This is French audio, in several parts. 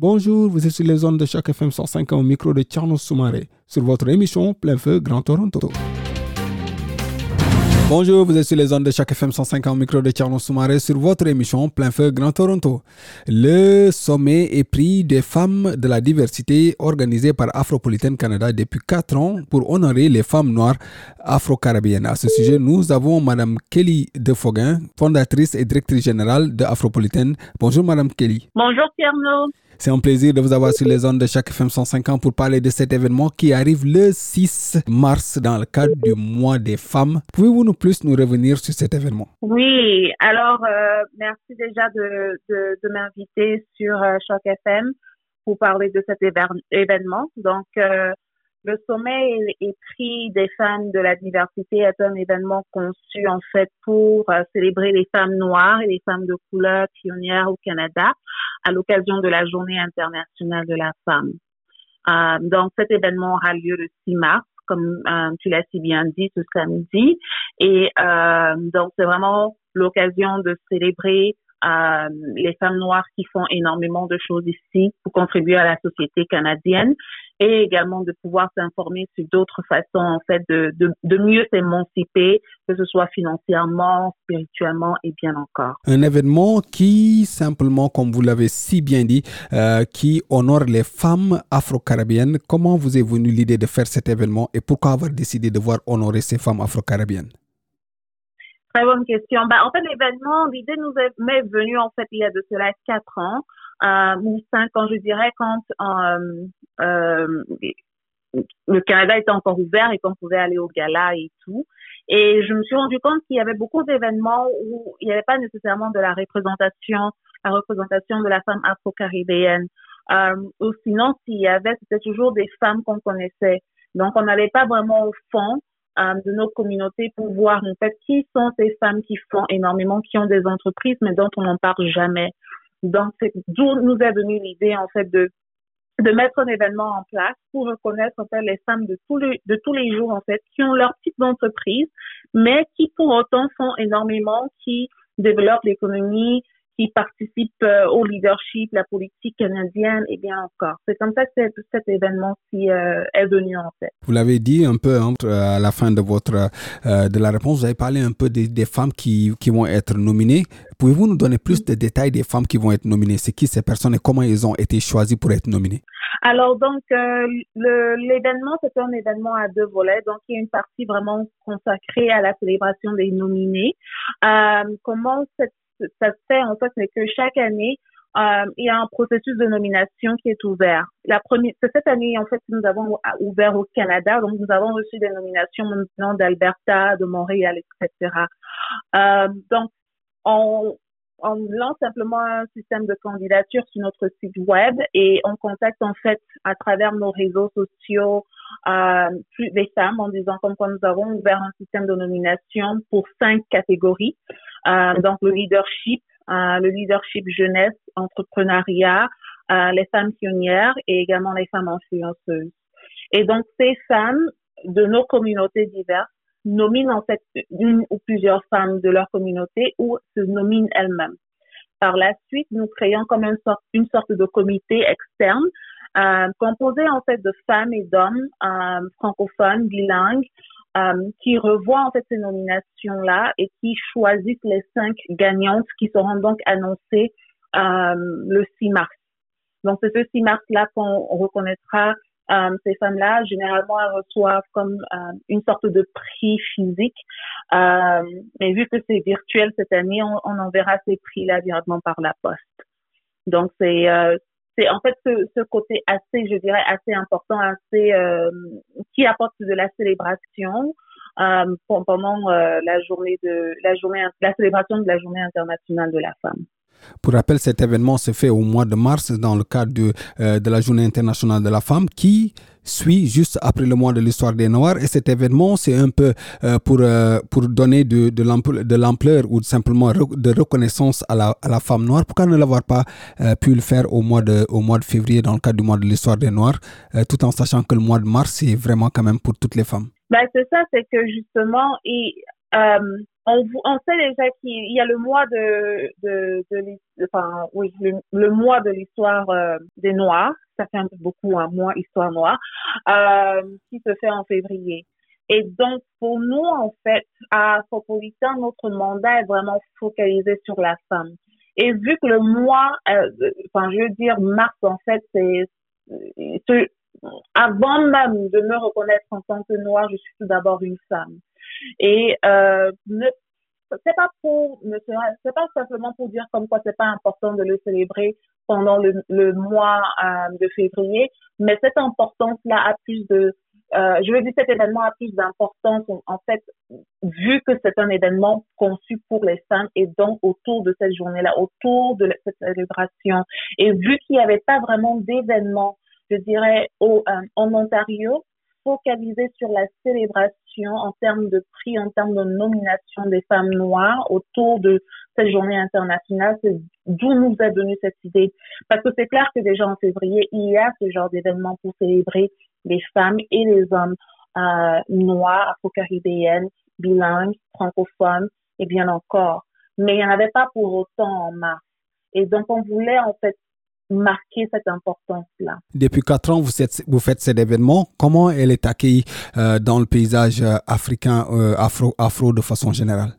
Bonjour, vous êtes sur les zones de Choc FM 105.1 au micro de Tierno Soumaré sur votre émission Plein Feu Grand Toronto. Bonjour, vous êtes sur les ondes de chaque FM 150 micro de Tierno Soumaré sur votre émission Plein Feu Grand Toronto. Le sommet est pris des femmes de la diversité organisé par Afropolitan Canada depuis 4 ans pour honorer les femmes noires afro-caribéennes. À ce sujet, nous avons Madame Kelly Defoguin, fondatrice et directrice générale de Afropolitan. Bonjour Madame Kelly. Bonjour Tierno. C'est un plaisir de vous avoir sur les ondes de chaque FM 150 pour parler de cet événement qui arrive le 6 mars dans le cadre du mois des femmes. Pouvez-vous nous plus nous revenir sur cet événement? Oui, alors euh, merci déjà de, de, m'inviter sur euh, Choc FM pour parler de cet événement. Donc, euh, le sommet et prix des femmes de la diversité est un événement conçu en fait pour euh, célébrer les femmes noires et les femmes de couleur pionnières au Canada à l'occasion de la Journée internationale de la femme. Donc cet événement aura lieu le 6 mars, comme euh, tu l'as si bien dit, ce samedi. Et euh, donc c'est vraiment l'occasion de célébrer les femmes noires qui font énormément de choses ici pour contribuer à la société canadienne et également de pouvoir s'informer sur d'autres façons en fait de, de, de mieux s'émanciper, que ce soit financièrement, spirituellement et bien encore. Un événement qui simplement, comme vous l'avez si bien dit, euh, qui honore les femmes afro-caribéennes. Comment vous est venue l'idée de faire cet événement et pourquoi avoir décidé de voir honorer ces femmes afro-caribéennes? Très bonne question. Ben, en fait, l'événement, l'idée nous est, m'est venue en fait il y a de cela quatre ans euh, ou cinq ans, je dirais, quand euh, euh, le Canada était encore ouvert et qu'on pouvait aller au gala et tout. Et je me suis rendu compte qu'il y avait beaucoup d'événements où il n'y avait pas nécessairement de la représentation, la représentation de la femme afro-caribéenne. Ou sinon, s'il y avait, c'était toujours des femmes qu'on connaissait. Donc, on n'allait pas vraiment au fond de nos communautés pour voir en fait qui sont ces femmes qui font énormément, qui ont des entreprises, mais dont on n'en parle jamais. Donc, d'où nous est venue l'idée, en fait, de, de mettre un événement en place pour reconnaître, en fait, les femmes de tous les, de tous les jours, en fait, qui ont leur petite entreprise, mais qui, pour autant, font énormément, qui développent l'économie, qui participent euh, au leadership, la politique canadienne et bien encore. C'est comme ça que cet événement-ci euh, est venu en fait. Vous l'avez dit un peu hein, à la fin de votre euh, de la réponse, vous avez parlé un peu des, des femmes qui, qui vont être nominées. Pouvez-vous nous donner plus de détails des femmes qui vont être nominées? C'est qui ces personnes et comment elles ont été choisies pour être nominées? Alors donc l'événement c'est un événement à deux volets donc il y a une partie vraiment consacrée à la célébration des nominés. comment cette ça se fait en fait, c'est que chaque année, euh, il y a un processus de nomination qui est ouvert. La première, cette année en fait nous avons ouvert au Canada, donc nous avons reçu des nominations maintenant d'Alberta, de Montréal, etc. Euh, donc on, on lance simplement un système de candidature sur notre site web et on contacte en fait à travers nos réseaux sociaux euh, plus des femmes en disant comme quoi nous avons ouvert un système de nomination pour cinq catégories. Euh, donc le leadership, euh, le leadership jeunesse, entrepreneuriat, euh, les femmes pionnières et également les femmes influenceuses. Et donc ces femmes de nos communautés diverses nominent en fait une ou plusieurs femmes de leur communauté ou se nominent elles-mêmes. Par la suite, nous créons comme une sorte, une sorte de comité externe euh, composé en fait de femmes et d'hommes euh, francophones, bilingues, euh, qui revoient en fait ces nominations-là et qui choisissent les cinq gagnantes qui seront donc annoncées euh, le 6 mars. Donc c'est ce 6 mars-là qu'on reconnaîtra euh, ces femmes-là. Généralement, elles reçoivent comme une sorte de prix physique. Mais vu que c'est virtuel cette année, on, on enverra ces prix-là directement par la poste. Donc c'est c'est en fait ce, ce, côté assez, je dirais, assez important, assez euh, qui apporte de la célébration euh, pendant euh, la journée de la journée la célébration de la journée internationale de la femme. Pour rappel, cet événement se fait au mois de mars dans le cadre de, de la Journée internationale de la femme qui suit juste après le mois de l'histoire des Noirs. Et cet événement, c'est un peu euh, pour, euh, pour donner de, de l'ampleur ou simplement de reconnaissance à la, à la femme noire. Pourquoi ne l'avoir pas pu le faire au mois, de, au mois de février dans le cadre du mois de l'histoire des Noirs, tout en sachant que le mois de mars, c'est vraiment quand même pour toutes les femmes? Ben, c'est ça, c'est que justement, on, on sait déjà qu'il y a le mois de, de, de, enfin, oui, le, mois de l'histoire euh, des Noirs. Ça fait un peu beaucoup un mois histoire noire euh, qui se fait en février. Et donc, pour nous, en fait, à Afropolitain, notre mandat est vraiment focalisé sur la femme. Et vu que le mois, euh, enfin, je veux dire, mars, en fait, c'est, avant même de me reconnaître en tant que noire, je suis tout d'abord une femme. Et euh, c'est pas pour, c'est pas simplement pour dire comme quoi c'est pas important de le célébrer pendant le, le mois euh, de février, mais cette importance-là a plus de, euh, je veux dire, cet événement a plus d'importance en fait, vu que c'est un événement conçu pour les femmes et donc autour de cette journée-là, autour de cette célébration, et vu qu'il n'y avait pas vraiment d'événement, je dirais, au, euh, en Ontario, focaliser sur la célébration en termes de prix, en termes de nomination des femmes noires autour de cette journée internationale. C'est d'où nous est venue cette idée. Parce que c'est clair que déjà en février, il y a ce genre d'événement pour célébrer les femmes et les hommes euh, noirs, afro-caribéennes, bilingues, francophones et bien encore. Mais il n'y en avait pas pour autant en mars. Et donc, on voulait en fait marquer cette importance-là. Depuis quatre ans, vous, êtes, vous faites cet événement. Comment elle est accueillie euh, dans le paysage euh, africain, euh, afro, afro de façon générale?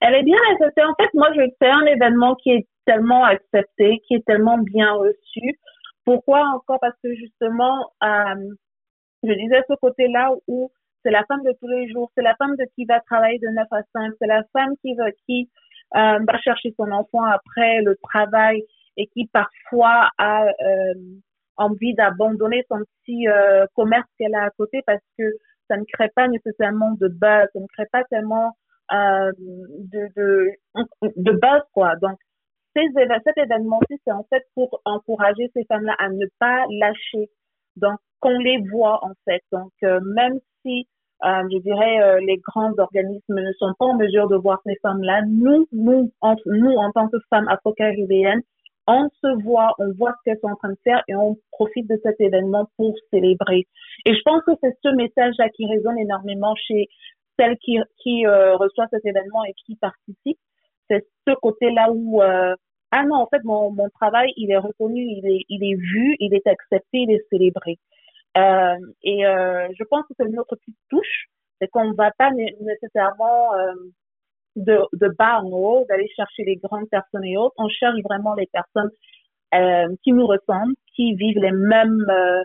Elle est bien acceptée. En fait, moi, je fais un événement qui est tellement accepté, qui est tellement bien reçu. Pourquoi encore? Parce que justement, je disais ce côté-là où c'est la femme de tous les jours, c'est la femme de qui va travailler de 9 à 5, c'est la femme qui va, qui va chercher son enfant après le travail, et qui parfois a euh, envie d'abandonner son petit euh, commerce qu'elle a à côté parce que ça ne crée pas nécessairement de buzz, ça ne crée pas tellement euh, de, de, de buzz, quoi. Donc, ces, cet événement-ci, c'est en fait pour encourager ces femmes-là à ne pas lâcher. Donc, qu'on les voit, en fait. Donc, euh, même si, euh, je dirais, les grands organismes ne sont pas en mesure de voir ces femmes-là, nous, nous, en, nous, en tant que femmes afro-caribéennes, on se voit, on voit ce qu'elles sont en train de faire et on profite de cet événement pour célébrer. Et je pense que c'est ce message-là qui résonne énormément chez celles qui, qui euh, reçoivent cet événement et qui participent. C'est ce côté-là où, euh, ah non, en fait, mon, mon travail, il est reconnu, il est, il est vu, il est accepté, il est célébré. Euh, et euh, je pense que c'est notre petite touche, c'est qu'on ne va pas nécessairement euh, de, de bas en haut, d'aller chercher les grandes personnes et autres. On cherche vraiment les personnes euh, qui nous ressemblent, qui vivent les mêmes euh,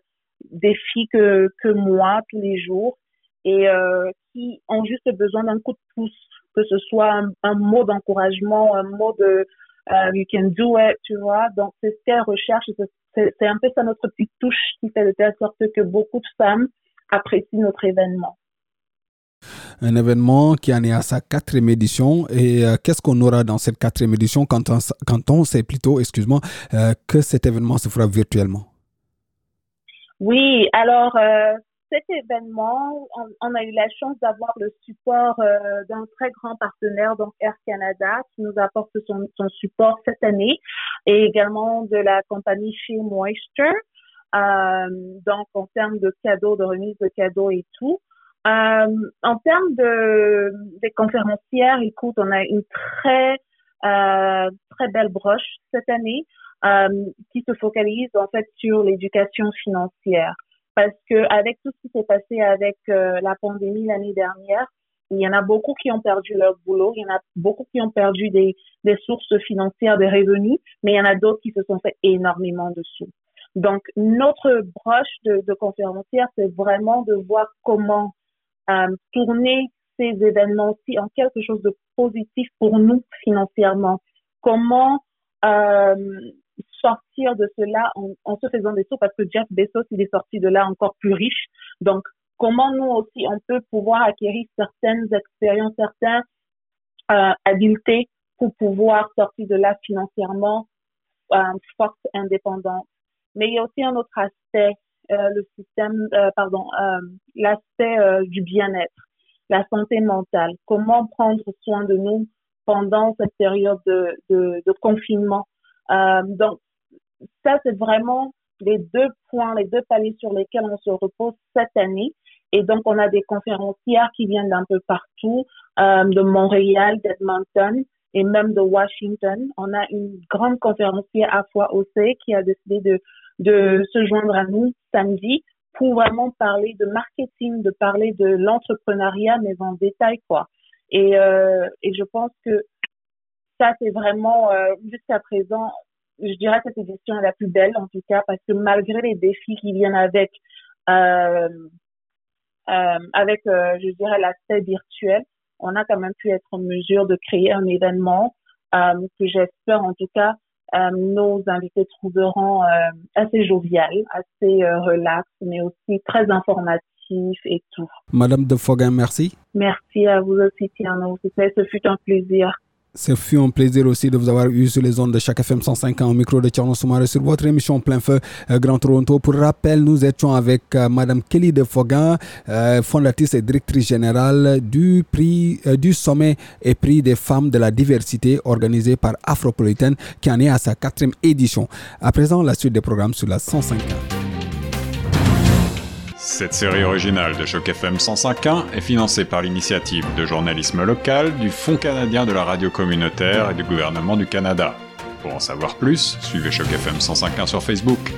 défis que, que moi tous les jours et euh, qui ont juste besoin d'un coup de pouce, que ce soit un, un mot d'encouragement, un mot de euh, you can do it, tu vois. Donc c'est ce qu'elles recherchent. C'est un peu ça notre petite touche qui fait de telle sorte que beaucoup de femmes apprécient notre événement un événement qui en est à sa quatrième édition. Et euh, qu'est-ce qu'on aura dans cette quatrième édition quand on, sait plutôt, excuse-moi, euh, que cet événement se fera virtuellement? Oui, alors euh, cet événement, on, a eu la chance d'avoir le support d'un très grand partenaire, donc Air Canada, qui nous apporte son, son support cette année, et également de la compagnie She Moisture. donc en termes de cadeaux, de remise de cadeaux et tout. Euh, en termes de des conférencières, écoute, on a une très euh, très belle broche cette année euh, qui se focalise en fait sur l'éducation financière, parce que avec tout ce qui s'est passé avec la pandémie l'année dernière, il y en a beaucoup qui ont perdu leur boulot, il y en a beaucoup qui ont perdu des, des sources financières, des revenus, mais il y en a d'autres qui se sont fait énormément de sous. Donc, notre broche de, de conférencière, c'est vraiment de voir comment euh, tourner ces événements-ci en quelque chose de positif pour nous financièrement. Comment euh, sortir de cela en, en, se faisant des sauts parce que Jeff Bezos, il est sorti de là encore plus riche. Donc, comment nous aussi, on peut pouvoir acquérir certaines expériences, certaines euh, habiletés pour pouvoir sortir de là financièrement forte, indépendante. Mais il y a aussi un autre aspect, le système, pardon, l'aspect du bien-être, la santé mentale. Comment prendre soin de nous pendant cette période de, confinement? Euh, donc, ça, c'est vraiment les deux points, les deux paliers sur lesquels on se repose cette année. Et donc, on a des conférencières qui viennent d'un peu partout, euh, de Montréal, d'Edmonton et même de Washington. On a une grande conférencière à Foi OC qui a décidé de, de se joindre à nous samedi pour vraiment parler de marketing, de parler de l'entrepreneuriat, mais en détail, quoi. Et, euh, et je pense que ça, c'est vraiment, euh, jusqu'à présent, je dirais que cette édition est la plus belle, en tout cas, parce que malgré les défis qui viennent avec, euh, euh, avec, euh, je dirais, l'aspect virtuel, on a quand même pu être en mesure de créer un événement euh, que j'espère, en tout cas, euh, nos invités trouveront assez jovial, assez relax, mais aussi très informatif et tout. Madame de Foguin, merci. Merci à vous aussi, Tiano. Ce fut un plaisir. Ce fut un plaisir aussi de vous avoir eu sur les ondes de chaque FM 105 au micro de Tierno Soumaré sur votre émission Plein Feu euh, Grand Toronto. Pour rappel, nous étions avec euh, Madame Kelly de Foguin, euh, fondatrice et directrice générale du prix du sommet et prix des femmes de la diversité organisé par Afropolitaine qui en est à sa quatrième édition. À présent, la suite des programmes sur la 105. Cette série originale de Choc FM 105.1 est financée par l'initiative de journalisme local du Fonds canadien de la radio communautaire et du gouvernement du Canada. Pour en savoir plus, suivez Choc FM 105.1 sur Facebook.